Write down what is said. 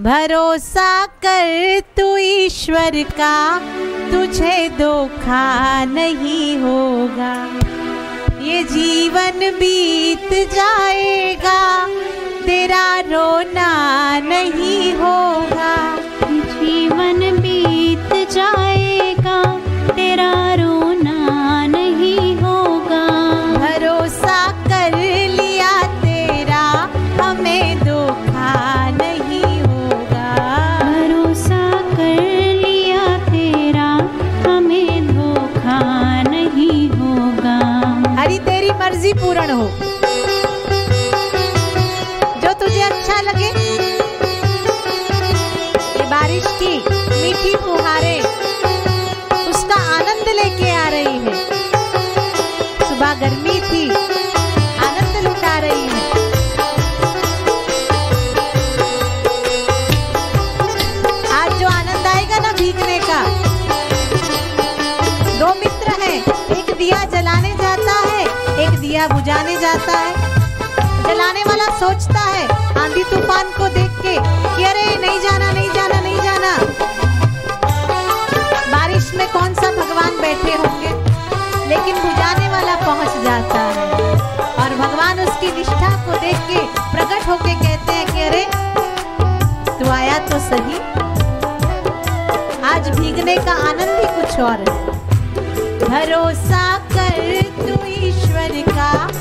भरोसा कर तू ईश्वर का, तुझे धोखा नहीं होगा। ये जीवन बीत जाएगा, तेरा रोना नहीं होगा। थी आनंद लुटा रही है। आज जो आनंद आएगा ना भीगने का, दो मित्र हैं, एक दिया जलाने जाता है, एक दिया बुझाने जाता है। जलाने वाला सोचता है, आंधी तूफ़ान को देख के कि अरे नहीं जाना नहीं जाना नहीं जाना। देख के प्रकट होके कहते हैं कि अरे, तू आया तो सही। आज भीगने का आनंद ही कुछ और है। भरोसा कर तू ईश्वर का।